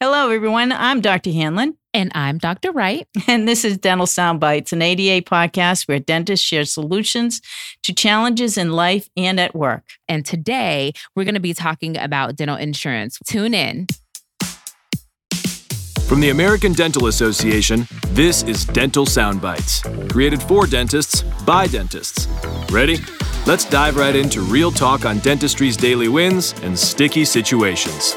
Hello, everyone. I'm Dr. Hanlon. And I'm Dr. Wright. And this is Dental Sound Bites, an ADA podcast where dentists share solutions to challenges in life and at work. And today we're going to be talking about dental insurance. Tune in. From the American Dental Association, this is Dental Sound Bites, created for dentists by dentists. Ready? Let's dive right into real talk on dentistry's daily wins and sticky situations.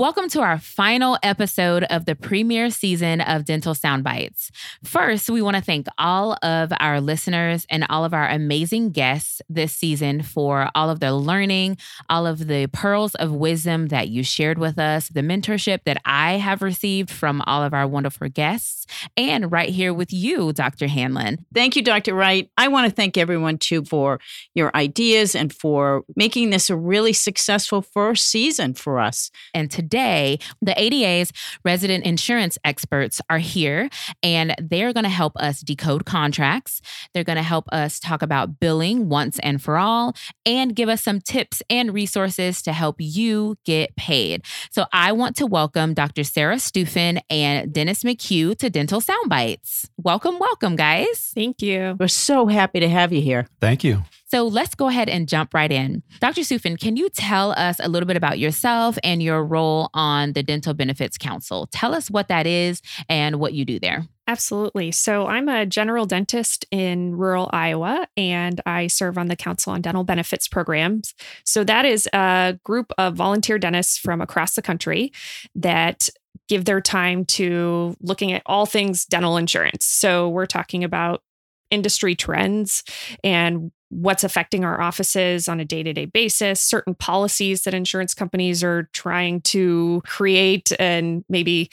Welcome to our final episode of the premiere season of Dental Sound Bites. First, we want to thank all of our listeners and all of our amazing guests this season for all of the learning, all of the pearls of wisdom that you shared with us, the mentorship that I have received from all of our wonderful guests, and right here with you, Dr. Hanlon. Thank you, Dr. Wright. I want to thank everyone too for your ideas and for making this a really successful first season for us. And today, today, the ADA's resident insurance experts are here and they're going to help us decode contracts. They're going to help us talk about billing once and for all and give us some tips and resources to help you get paid. So I want to welcome Dr. Sara Stuefen and Dennis McHugh to Dental Soundbites. Welcome, welcome, guys. Thank you. We're so happy to have you here. Thank you. So let's go ahead and jump right in. Dr. Stuefen, can you tell us a little bit about yourself and your role on the Dental Benefits Council? Tell us what that is and what you do there. Absolutely. So, I'm a general dentist in rural Iowa and I serve on the Council on Dental Benefits Programs. So, that is a group of volunteer dentists from across the country that give their time to looking at all things dental insurance. So, we're talking about industry trends and what's affecting our offices on a day to day basis, certain policies that insurance companies are trying to create and maybe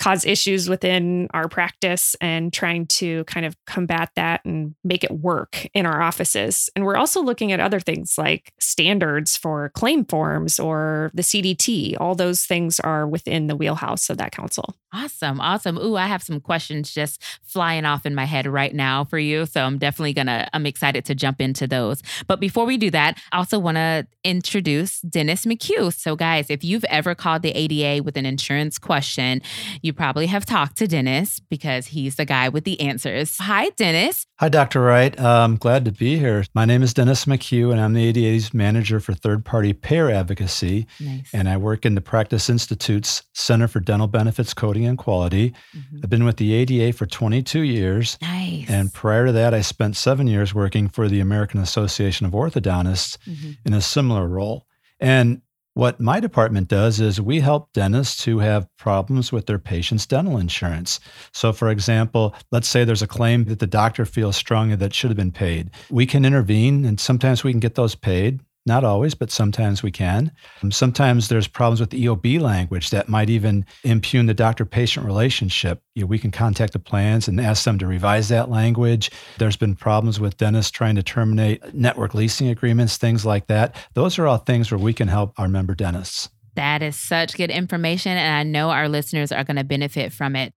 cause issues within our practice and trying to kind of combat that and make it work in our offices. And we're also looking at other things like standards for claim forms or the CDT. All those things are within the wheelhouse of that council. Awesome. Awesome. Ooh, I have some questions just flying off in my head right now for you. So I'm definitely going to, I'm excited to jump into those. But before we do that, I also want to introduce Dennis McHugh. So, guys, if you've ever called the ADA with an insurance question, you you probably have talked to Dennis because he's the guy with the answers. Hi, Dennis. Hi, Dr. Wright. I'm glad to be here. My name is Dennis McHugh, and I'm the ADA's manager for third party payer advocacy. Nice. And I work in the Practice Institute's Center for Dental Benefits Coding and Quality. Mm-hmm. I've been with the ADA for 22 years. Nice. And prior to that, I spent seven years working for the American Association of Orthodontists mm-hmm. in a similar role. And what my department does is we help dentists who have problems with their patient's dental insurance. So, for example, let's say there's a claim that the doctor feels strongly that should have been paid. We can intervene and sometimes we can get those paid. Not always, but sometimes we can. Um, sometimes there's problems with the EOB language that might even impugn the doctor patient relationship. You know, we can contact the plans and ask them to revise that language. There's been problems with dentists trying to terminate network leasing agreements, things like that. Those are all things where we can help our member dentists. That is such good information, and I know our listeners are going to benefit from it.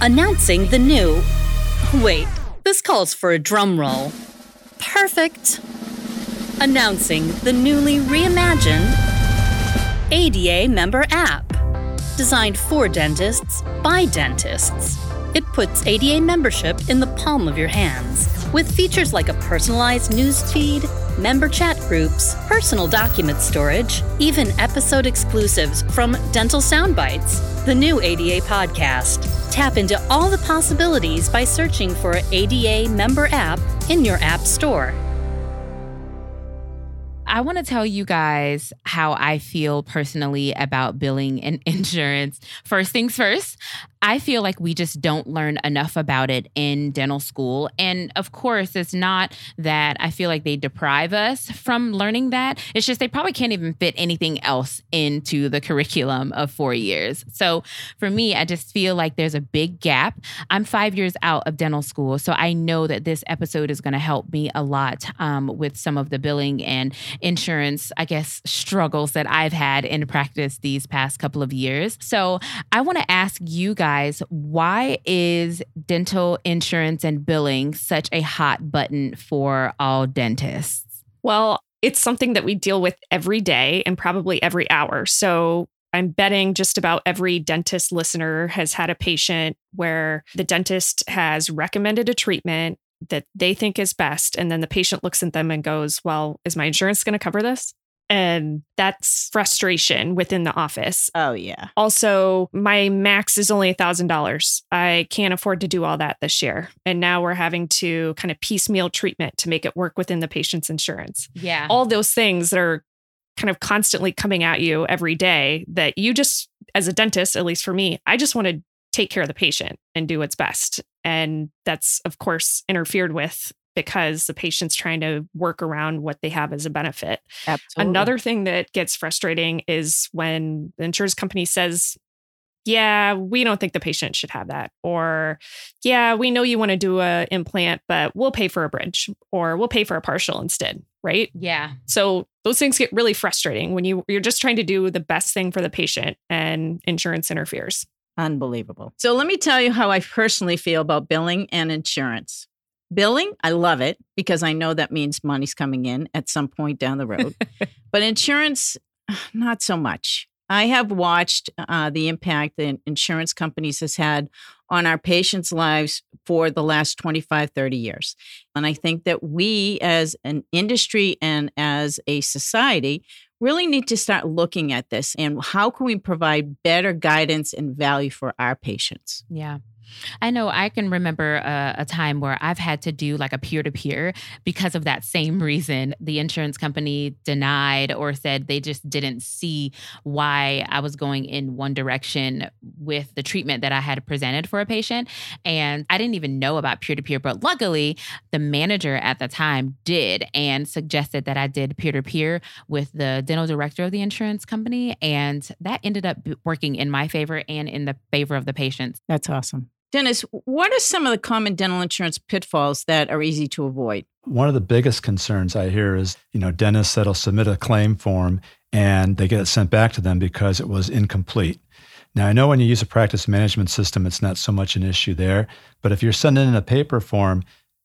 Announcing the new. Wait. This calls for a drum roll. Perfect. Announcing the newly reimagined ADA member app. Designed for dentists by dentists. It puts ADA membership in the palm of your hands with features like a personalized news feed, member chat groups, personal document storage, even episode exclusives from Dental Soundbites, the new ADA podcast. Tap into all the possibilities by searching for ADA member app in your app store. I want to tell you guys how I feel personally about billing and insurance. First things first, I feel like we just don't learn enough about it in dental school. And of course, it's not that I feel like they deprive us from learning that. It's just they probably can't even fit anything else into the curriculum of four years. So for me, I just feel like there's a big gap. I'm five years out of dental school. So I know that this episode is going to help me a lot um, with some of the billing and insurance, I guess, struggles that I've had in practice these past couple of years. So I want to ask you guys guys, why is dental insurance and billing such a hot button for all dentists? Well, it's something that we deal with every day and probably every hour. So I'm betting just about every dentist listener has had a patient where the dentist has recommended a treatment that they think is best. And then the patient looks at them and goes, Well, is my insurance going to cover this? And that's frustration within the office. Oh, yeah. Also, my max is only a $1,000. I can't afford to do all that this year. And now we're having to kind of piecemeal treatment to make it work within the patient's insurance. Yeah. All those things that are kind of constantly coming at you every day that you just, as a dentist, at least for me, I just want to take care of the patient and do what's best. And that's, of course, interfered with because the patient's trying to work around what they have as a benefit. Absolutely. Another thing that gets frustrating is when the insurance company says, yeah, we don't think the patient should have that. Or, yeah, we know you want to do a implant, but we'll pay for a bridge or we'll pay for a partial instead. Right. yeah. So those things get really frustrating when you you're just trying to do the best thing for the patient and insurance interferes. Unbelievable. So let me tell you how I personally feel about billing and insurance. Billing, I love it because I know that means money's coming in at some point down the road. but insurance, not so much. I have watched uh, the impact that insurance companies has had on our patients' lives for the last 25, 30 years. And I think that we as an industry and as a society really need to start looking at this and how can we provide better guidance and value for our patients. Yeah. I know I can remember a, a, time where I've had to do like a peer to peer because of that same reason. The insurance company denied or said they just didn't see why I was going in one direction with the treatment that I had presented for a patient. And I didn't even know about peer to peer, but luckily the manager at the time did and suggested that I did peer to peer with the dental director of the insurance company. And that ended up working in my favor and in the favor of the patients. That's awesome. Dennis, what are some of the common dental insurance pitfalls that are easy to avoid? One of the biggest concerns I hear is, you know, dentists that'll submit a claim form and they get it sent back to them because it was incomplete. Now, I know when you use a practice management system, it's not so much an issue there, but if you're sending in a paper form,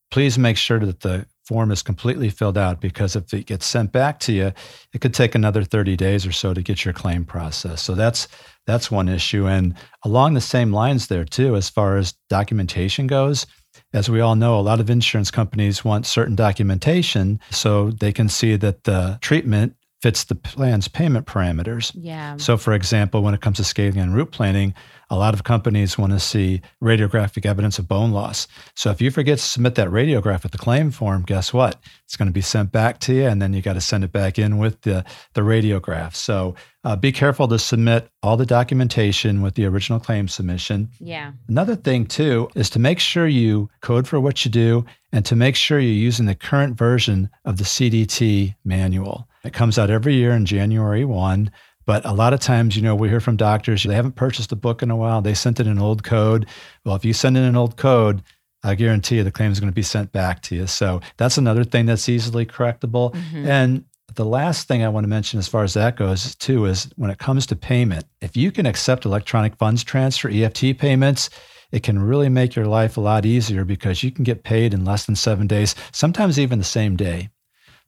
please make sure that the form is completely filled out because if it gets sent back to you, it could take another 30 days or so to get your claim processed. So that's that's one issue. And along the same lines there too, as far as documentation goes, as we all know, a lot of insurance companies want certain documentation so they can see that the treatment fits the plan's payment parameters. Yeah. So, for example, when it comes to scaling and root planing, a lot of companies want to see radiographic evidence of bone loss. So, if you forget to submit that radiograph with the claim form, guess what? It's going to be sent back to you, and then you got to send it back in with the, the radiograph. So, uh, be careful to submit all the documentation with the original claim submission. Yeah. Another thing, too, is to make sure you code for what you do and to make sure you're using the current version of the CDT manual. It comes out every year in January 1. But a lot of times, you know, we hear from doctors, they haven't purchased a book in a while. They sent in an old code. Well, if you send in an old code, I guarantee you the claim is going to be sent back to you. So that's another thing that's easily correctable. Mm-hmm. And the last thing I want to mention as far as that goes, too, is when it comes to payment, if you can accept electronic funds transfer, EFT payments, it can really make your life a lot easier because you can get paid in less than seven days, sometimes even the same day.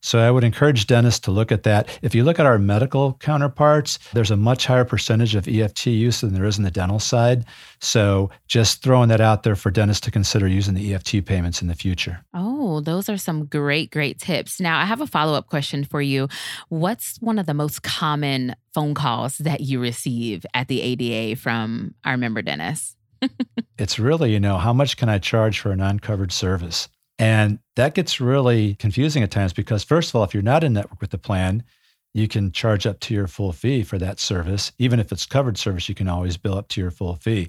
So I would encourage dentists to look at that. If you look at our medical counterparts, there's a much higher percentage of EFT use than there is in the dental side. So just throwing that out there for dentists to consider using the EFT payments in the future. Oh, those are some great, great tips. Now, I have a follow up question for you. What's one of the most common phone calls that you receive at the ADA from our member dentists? it's really, you know, how much can I charge for a non covered service? And that gets really confusing at times because, first of all, if you're not in network with the plan, you can charge up to your full fee for that service. Even if it's covered service, you can always bill up to your full fee.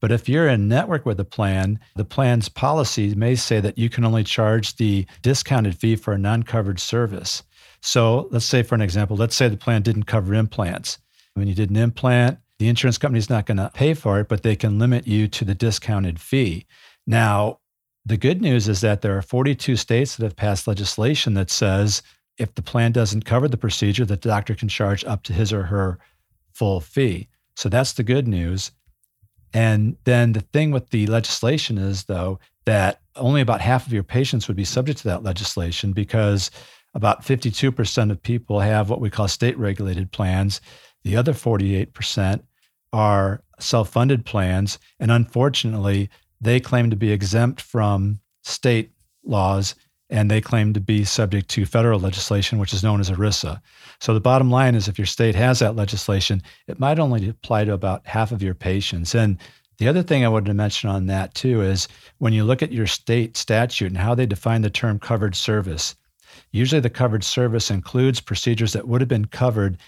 But if you're in network with a plan, the plan's policy may say that you can only charge the discounted fee for a non covered service. So let's say, for an example, let's say the plan didn't cover implants. When you did an implant, the insurance company is not going to pay for it, but they can limit you to the discounted fee. Now, the good news is that there are 42 states that have passed legislation that says if the plan doesn't cover the procedure, the doctor can charge up to his or her full fee. So that's the good news. And then the thing with the legislation is, though, that only about half of your patients would be subject to that legislation because About 52% of people have what we call state regulated plans. The other 48% are self funded plans. And unfortunately, they claim to be exempt from state laws and they claim to be subject to federal legislation, which is known as ERISA. So the bottom line is if your state has that legislation, it might only apply to about half of your patients. And the other thing I wanted to mention on that too is when you look at your state statute and how they define the term covered service, usually the covered service includes procedures that would have been covered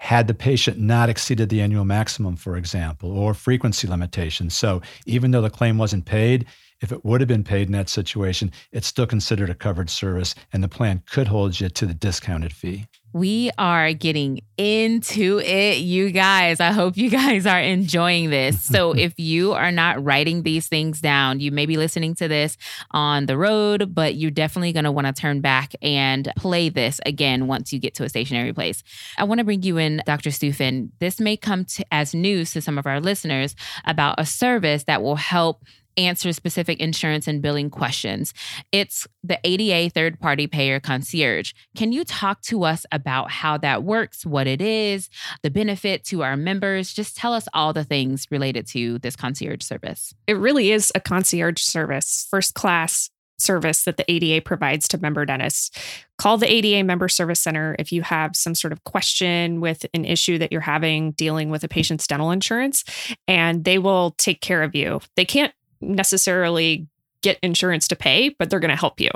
had the patient not exceeded the annual maximum, for example, or frequency limitations. So even though the claim wasn't paid, if it would have been paid in that situation, it's still considered a covered service, and the plan could hold you to the discounted fee. We are getting into it, you guys. I hope you guys are enjoying this. So, if you are not writing these things down, you may be listening to this on the road, but you're definitely going to want to turn back and play this again once you get to a stationary place. I want to bring you in, Dr. Stuefen. This may come to, as news to some of our listeners about a service that will help answer specific insurance and billing questions. It's the ADA third party payer concierge. Can you talk to us about how that works, what it is, the benefit to our members? Just tell us all the things related to this concierge service. It really is a concierge service, first class service that the ADA provides to member dentists. Call the ADA Member Service Center if you have some sort of question with an issue that you're having dealing with a patient's dental insurance, and they will take care of you. They can't necessarily get insurance to pay, but they're going to help you.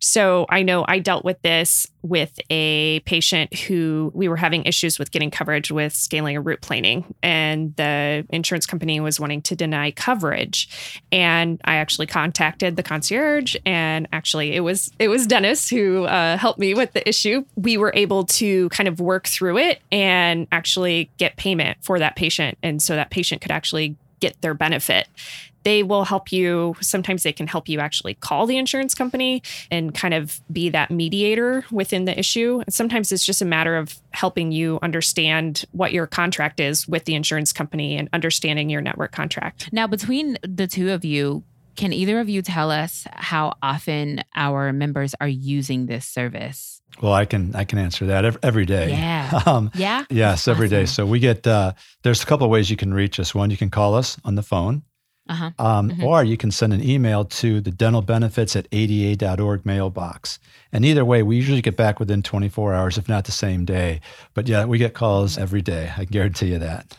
So I know I dealt with this with a patient who we were having issues with getting coverage with scaling and root planing, and the insurance company was wanting to deny coverage. And I actually contacted the concierge, and actually it was it was Dennis who uh, helped me with the issue. We were able to kind of work through it and actually get payment for that patient, and so that patient could actually get their benefit they will help you. Sometimes they can help you actually call the insurance company and kind of be that mediator within the issue. And sometimes it's just a matter of helping you understand what your contract is with the insurance company and understanding your network contract. Now, between the two of you, can either of you tell us how often our members are using this service? Well, I can I can answer that every day. Yeah. Um, yeah. Yes, every day. So we get uh, there's a couple of ways you can reach us. One, you can call us on the phone uh-huh. Um, mm-hmm. Or you can send an email to the dental benefits at ada.org mailbox. And either way, we usually get back within 24 hours, if not the same day. But yeah, we get calls every day. I guarantee you that.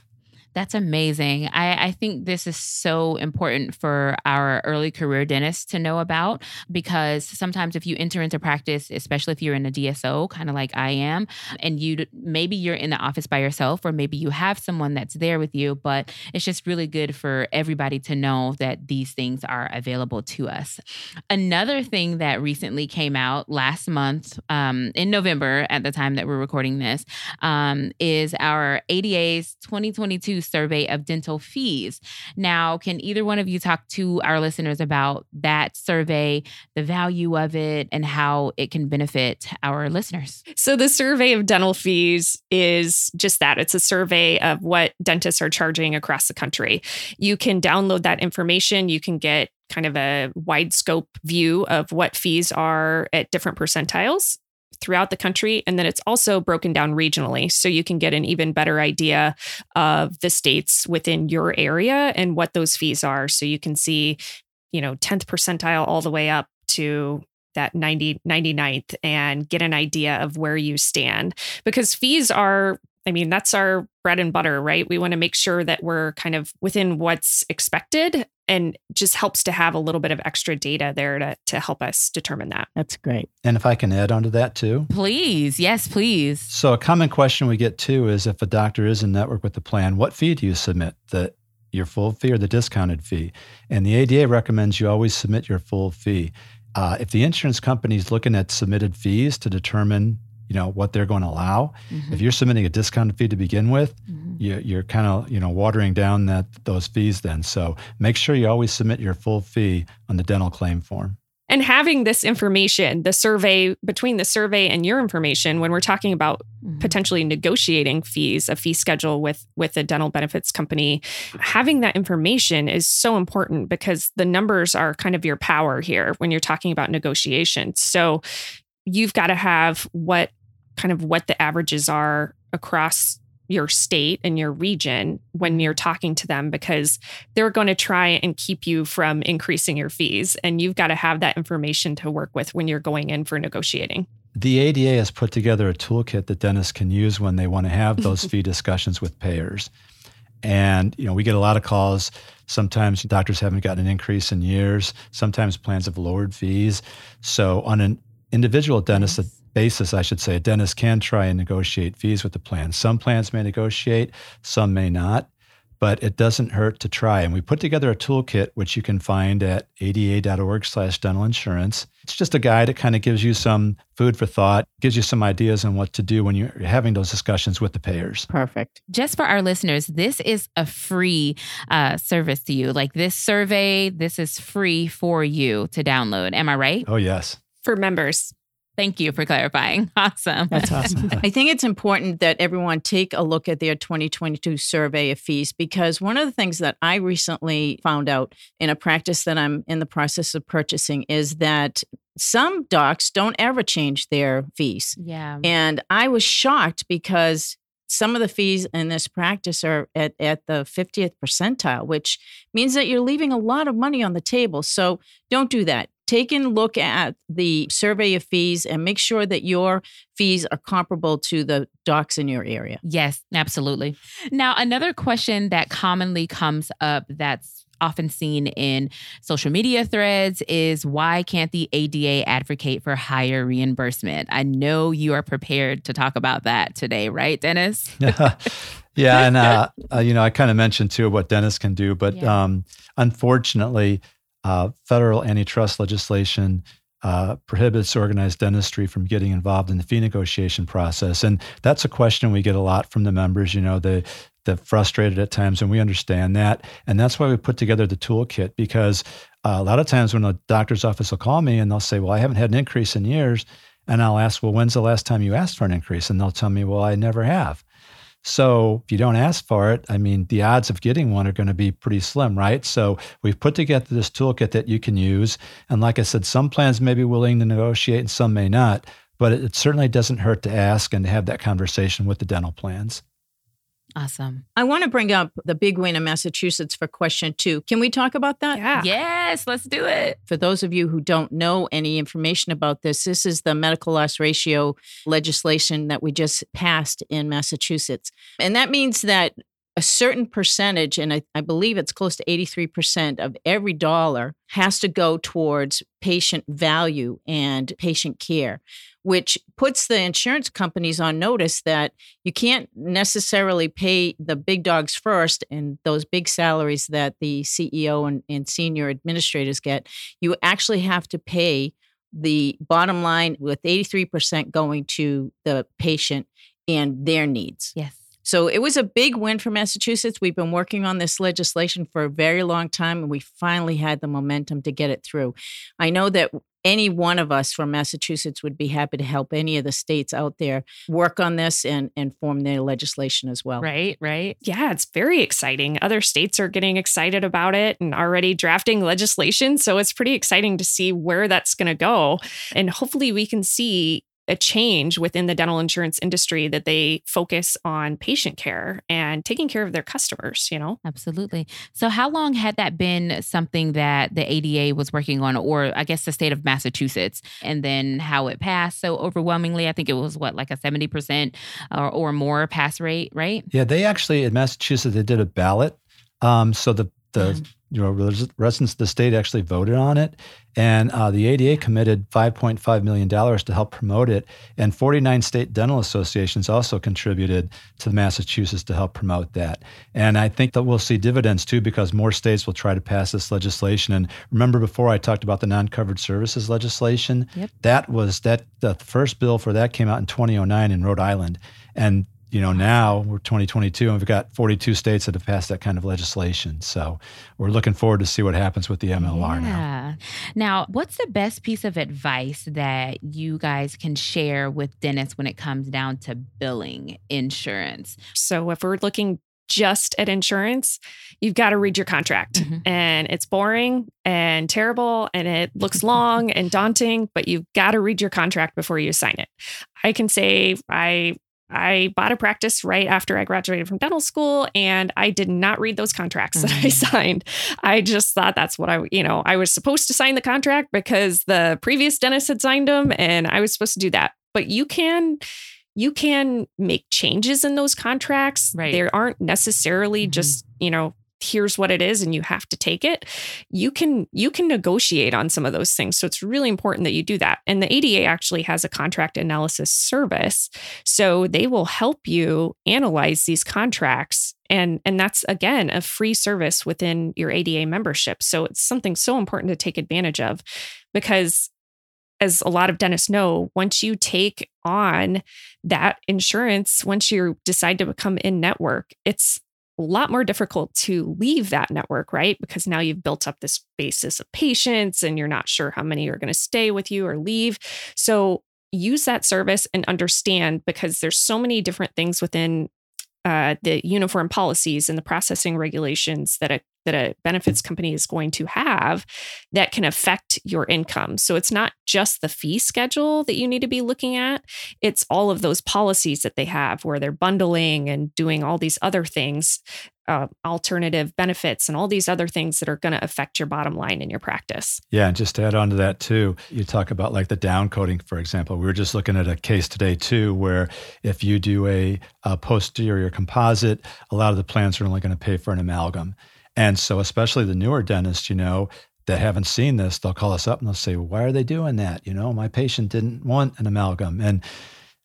That's amazing. I, I, think this is so important for our early career dentists to know about because sometimes if you enter into practice, especially if you're in a DSO, kind of like I am, and you maybe you're in the office by yourself, or maybe you have someone that's there with you, but it's just really good for everybody to know that these things are available to us. Another thing that recently came out last month um, in November, at the time that we're recording this, um, is our ADA's 2022 survey of dental fees. Now, can either one of you talk to our listeners about that survey, the value of it, and how it can benefit our listeners? So, the survey of dental fees is just that it's a survey of what dentists are charging across the country. You can download that information, you can get kind of a wide scope view of what fees are at different percentiles throughout the country. And then it's also broken down regionally. So you can get an even better idea of the states within your area and what those fees are. So you can see, you know, 10th percentile all the way up to that 90 99th and get an idea of where you stand because fees are I mean, that's our bread and butter, right? We want to make sure that we're kind of within what's expected and just helps to have a little bit of extra data there to, to help us determine that. That's great. And if I can add on to that too. Please. Yes, please. So a common question we get too is if a doctor is in network with the plan, what fee do you submit? The your full fee or the discounted fee? And the ADA recommends you always submit your full fee. Uh, if the insurance company is looking at submitted fees to determine you know what they're going to allow. Mm-hmm. If you're submitting a discounted fee to begin with, mm-hmm. you, you're kind of you know watering down that those fees. Then, so make sure you always submit your full fee on the dental claim form. And having this information, the survey between the survey and your information, when we're talking about mm-hmm. potentially negotiating fees, a fee schedule with with a dental benefits company, having that information is so important because the numbers are kind of your power here when you're talking about negotiations. So you've got to have what kind of what the averages are across your state and your region when you're talking to them because they're going to try and keep you from increasing your fees. And you've got to have that information to work with when you're going in for negotiating. The ADA has put together a toolkit that dentists can use when they want to have those fee discussions with payers. And you know, we get a lot of calls. Sometimes doctors haven't gotten an increase in years. Sometimes plans have lowered fees. So on an individual dentist, basis, I should say, a dentist can try and negotiate fees with the plan. Some plans may negotiate, some may not, but it doesn't hurt to try. And we put together a toolkit, which you can find at ada.org slash dental insurance. It's just a guide. that kind of gives you some food for thought, gives you some ideas on what to do when you're having those discussions with the payers. Perfect. Just for our listeners, this is a free uh, service to you. Like this survey, this is free for you to download. Am I right? Oh, yes. For members. Thank you for clarifying. Awesome. That's awesome. I think it's important that everyone take a look at their 2022 survey of fees because one of the things that I recently found out in a practice that I'm in the process of purchasing is that some docs don't ever change their fees. Yeah. And I was shocked because some of the fees in this practice are at, at the 50th percentile, which means that you're leaving a lot of money on the table. So don't do that take a look at the survey of fees and make sure that your fees are comparable to the docs in your area. Yes, absolutely. Now, another question that commonly comes up that's often seen in social media threads is why can't the ADA advocate for higher reimbursement? I know you are prepared to talk about that today, right, Dennis? yeah, and uh, uh, you know, I kind of mentioned too what dentists can do, but yeah. um, unfortunately, uh, federal antitrust legislation uh, prohibits organized dentistry from getting involved in the fee negotiation process, and that's a question we get a lot from the members. You know, they they're frustrated at times, and we understand that, and that's why we put together the toolkit because uh, a lot of times when a doctor's office will call me and they'll say, "Well, I haven't had an increase in years," and I'll ask, "Well, when's the last time you asked for an increase?" And they'll tell me, "Well, I never have." So if you don't ask for it, I mean, the odds of getting one are going to be pretty slim, right? So we've put together this toolkit that you can use. And like I said, some plans may be willing to negotiate and some may not, but it, certainly doesn't hurt to ask and to have that conversation with the dental plans. Awesome. I want to bring up the big win in Massachusetts for question two. Can we talk about that? Yeah. Yes, let's do it. For those of you who don't know any information about this, this is the medical loss ratio legislation that we just passed in Massachusetts. And that means that a certain percentage, and I, I, believe it's close to 83% of every dollar, has to go towards patient value and patient care which puts the insurance companies on notice that you can't necessarily pay the big dogs first and those big salaries that the CEO and, and senior administrators get. You actually have to pay the bottom line with 83% going to the patient and their needs. Yes. So it was a big win for Massachusetts. We've been working on this legislation for a very long time, and we finally had the momentum to get it through. I know that any one of us from Massachusetts would be happy to help any of the states out there work on this and, and form their legislation as well. Right, right. Yeah, it's very exciting. Other states are getting excited about it and already drafting legislation. So it's pretty exciting to see where that's going to go. And hopefully we can see a change within the dental insurance industry that they focus on patient care and taking care of their customers, you know? Absolutely. So, how long had that been something that the ADA was working on, or I guess the state of Massachusetts, and then how it passed so overwhelmingly? I think it was what, like a 70% or, or more pass rate, right? Yeah, they actually, in Massachusetts, they did a ballot. Um, so the the mm. you know residents of the state actually voted on it, and uh, the ADA committed 5.5 million dollars to help promote it, and 49 state dental associations also contributed to Massachusetts to help promote that. And I think that we'll see dividends too because more states will try to pass this legislation. And remember, before I talked about the non-covered services legislation, yep. that was that the first bill for that came out in 2009 in Rhode Island, and you know, now we're 2022 and we've got 42 states that have passed that kind of legislation. So we're looking forward to see what happens with the MLR yeah. now. Now, what's the best piece of advice that you guys can share with dentists when it comes down to billing insurance? So if we're looking just at insurance, you've got to read your contract. Mhm. And it's boring and terrible and it looks long and daunting, but you've got to read your contract before you sign it. I can say I I bought a practice right after I graduated from dental school and I did not read those contracts that I Mhm. signed. I just thought that's what I, you know, I was supposed to sign the contract because the previous dentist had signed them and I was supposed to do that. But you can you can make changes in those contracts. Right. They aren't necessarily Mhm. just, you know, here's what it is and you have to take it. You can you can negotiate on some of those things. So it's really important that you do that. And the ADA actually has a contract analysis service. So they will help you analyze these contracts and and that's again a free service within your ADA membership. So it's something so important to take advantage of because as a lot of dentists know, once you take on that insurance, once you decide to become in network, it's a lot more difficult to leave that network, right? Because now you've built up this basis of patients and you're not sure how many are going to stay with you or leave. So use that service and understand because there's so many different things within uh, the uniform policies and the processing regulations that a that a benefits company is going to have that can affect your income. So it's not just the fee schedule that you need to be looking at, it's all of those policies that they have where they're bundling and doing all these other things, uh, alternative benefits, and all these other things that are going to affect your bottom line in your practice. Yeah, and just to add on to that too, you talk about like the down coding, for example. We were just looking at a case today too, where if you do a, a posterior composite, a lot of the plans are only going to pay for an amalgam. And so, especially the newer dentists, you know, that haven't seen this, they'll call us up and they'll say, "Why are they doing that?" You know, my patient didn't want an amalgam, and,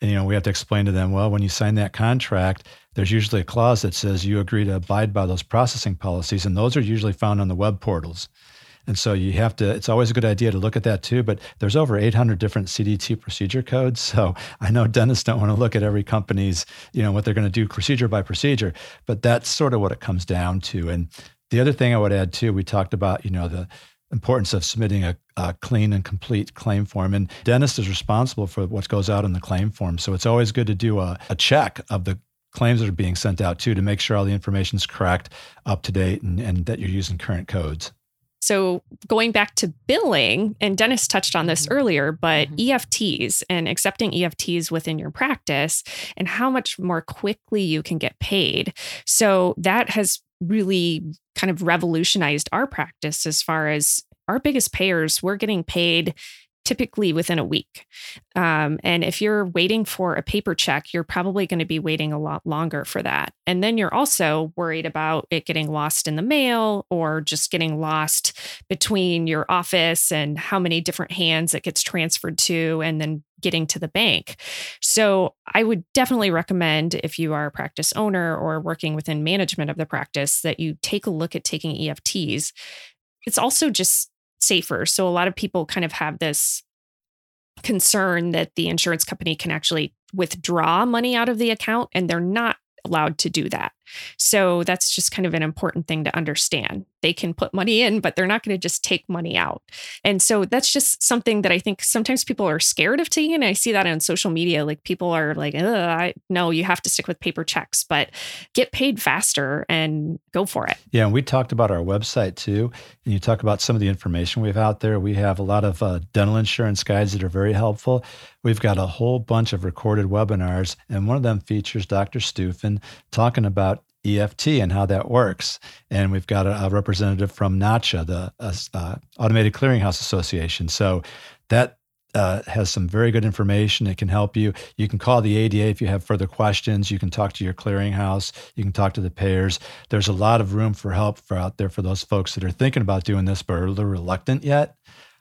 and you know, we have to explain to them, well, when you sign that contract, there's usually a clause that says you agree to abide by those processing policies, and those are usually found on the web portals. And so you have to, it's always a good idea to look at that too. But there's over 800 different CDT procedure codes. So I know dentists don't want to look at every company's, you know, what they're going to do procedure by procedure, but that's sort of what it comes down to. And the other thing I would add too, we talked about, you know, the importance of submitting a, a clean and complete claim form. And dentist is responsible for what goes out in the claim form. So it's always good to do a, a check of the claims that are being sent out too to make sure all the information is correct, up to date, and, and that you're using current codes. So going back to billing, and Dennis touched on this Mhm. earlier, but Mhm. EFTs and accepting EFTs within your practice and how much more quickly you can get paid. So that has really kind of revolutionized our practice as far as our biggest payers, we're getting paid typically within a week. Um, and if you're waiting for a paper check, you're probably going to be waiting a lot longer for that. And then you're also worried about it getting lost in the mail or just getting lost between your office and how many different hands it gets transferred to and then getting to the bank. So I would definitely recommend if you are a practice owner or working within management of the practice that you take a look at taking EFTs. It's also just safer. So a lot of people kind of have this concern that the insurance company can actually withdraw money out of the account and they're not allowed to do that. So that's just kind of an important thing to understand. They can put money in, but they're not going to just take money out. And so that's just something that I think sometimes people are scared of taking. And I see that on social media. Like people are like, I, no, you have to stick with paper checks, but get paid faster and go for it. Yeah, and we talked about our website too, and you talk about some of the information we have out there. We have a lot of uh, dental insurance guides that are very helpful. We've got a whole bunch of recorded webinars, and one of them features Dr. Stuefen talking about EFT and how that works. And we've got a, a representative from NACHA, the uh, uh, Automated Clearinghouse Association. So that uh, has some very good information. It can help you. You can call the ADA if you have further questions. You can talk to your clearinghouse. You can talk to the payers. There's a lot of room for help for out there for those folks that are thinking about doing this but are a little reluctant yet.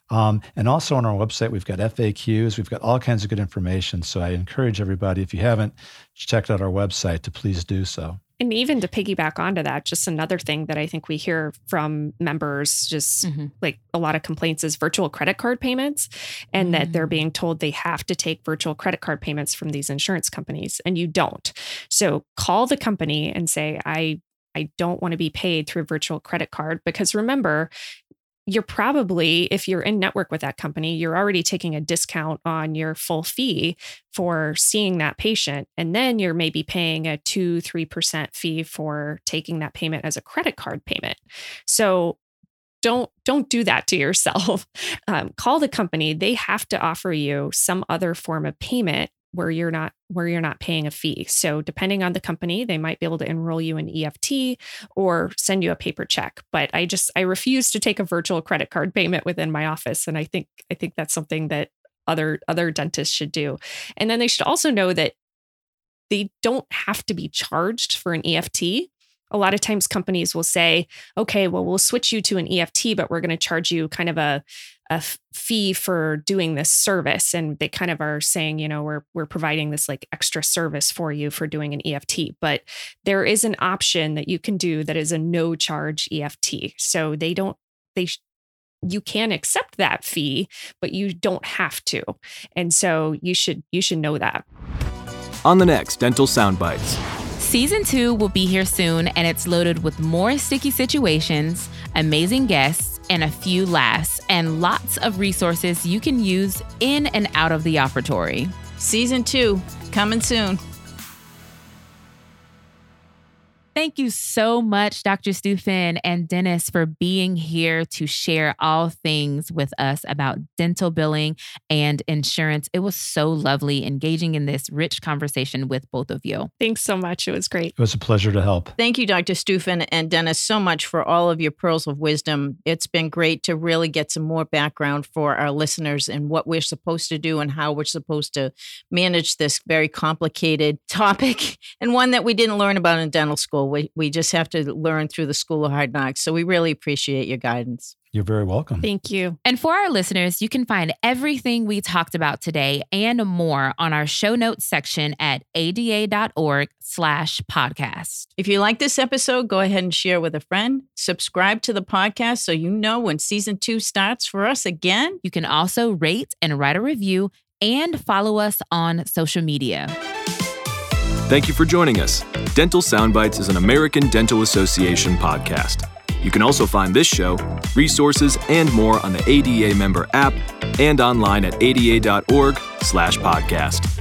Um, and also on our website, we've got FAQs. We've got all kinds of good information. So I encourage everybody, if you haven't checked out our website, to please do so. And even to piggyback onto that, just another thing that I think we hear from members, just Mhm. like a lot of complaints, is virtual credit card payments, and that they're Mm. being told they have to take virtual credit card payments from these insurance companies, and you don't. So call the company and say, I I don't want to be paid through a virtual credit card because remember, you're probably, if you're in network with that company, you're already taking a discount on your full fee for seeing that patient. And then you're maybe paying a two, 3% fee for taking that payment as a credit card payment. So don't don't do that to yourself um, call the company they have to offer you some other form of payment where you're not where you're not paying a fee. So depending on the company, they might be able to enroll you in EFT or send you a paper check. But I just I refuse to take a virtual credit card payment within my office and I think I think that's something that other other dentists should do. And then they should also know that they don't have to be charged for an EFT a lot of times companies will say, okay, well, we'll switch you to an EFT, but we're going to charge you kind of a, a fee for doing this service. And they kind of are saying, you know, we're, we're providing this like extra service for you for doing an EFT. But there is an option that you can do that is a no charge EFT. So they don't, they, you can accept that fee, but you don't have to. And so you should, you should know that. On the next Dental sound bites Season two will be here soon, and it's loaded with more sticky situations, amazing guests, and a few laughs, and lots of resources you can use in and out of the operatory. Season two, coming soon. Thank you so much, Dr. Stupin and Dennis, for being here to share all things with us about dental billing and insurance. It was so lovely engaging in this rich conversation with both of you. Thanks so much. It was great. It was a pleasure to help. Thank you, Dr. Stupin and Dennis, so much for all of your pearls of wisdom. It's been great to really get some more background for our listeners and what we're supposed to do and how we're supposed to manage this very complicated topic and one that we didn't learn about in dental school. We, we just have to learn through the school of hard knocks. So we really appreciate your guidance. You're very welcome. Thank you. And for our listeners, you can find everything we talked about today and more on our show notes section at ada.org slash podcast. If you like this episode, go ahead and share with a friend. Subscribe to the podcast so you know when season two starts for us again. You can also rate and write a review and follow us on social media. Thank you for joining us. Dental Soundbites is an American Dental Association podcast. You can also find this show, resources, and more on the ADA member app and online at ada.org slash podcast.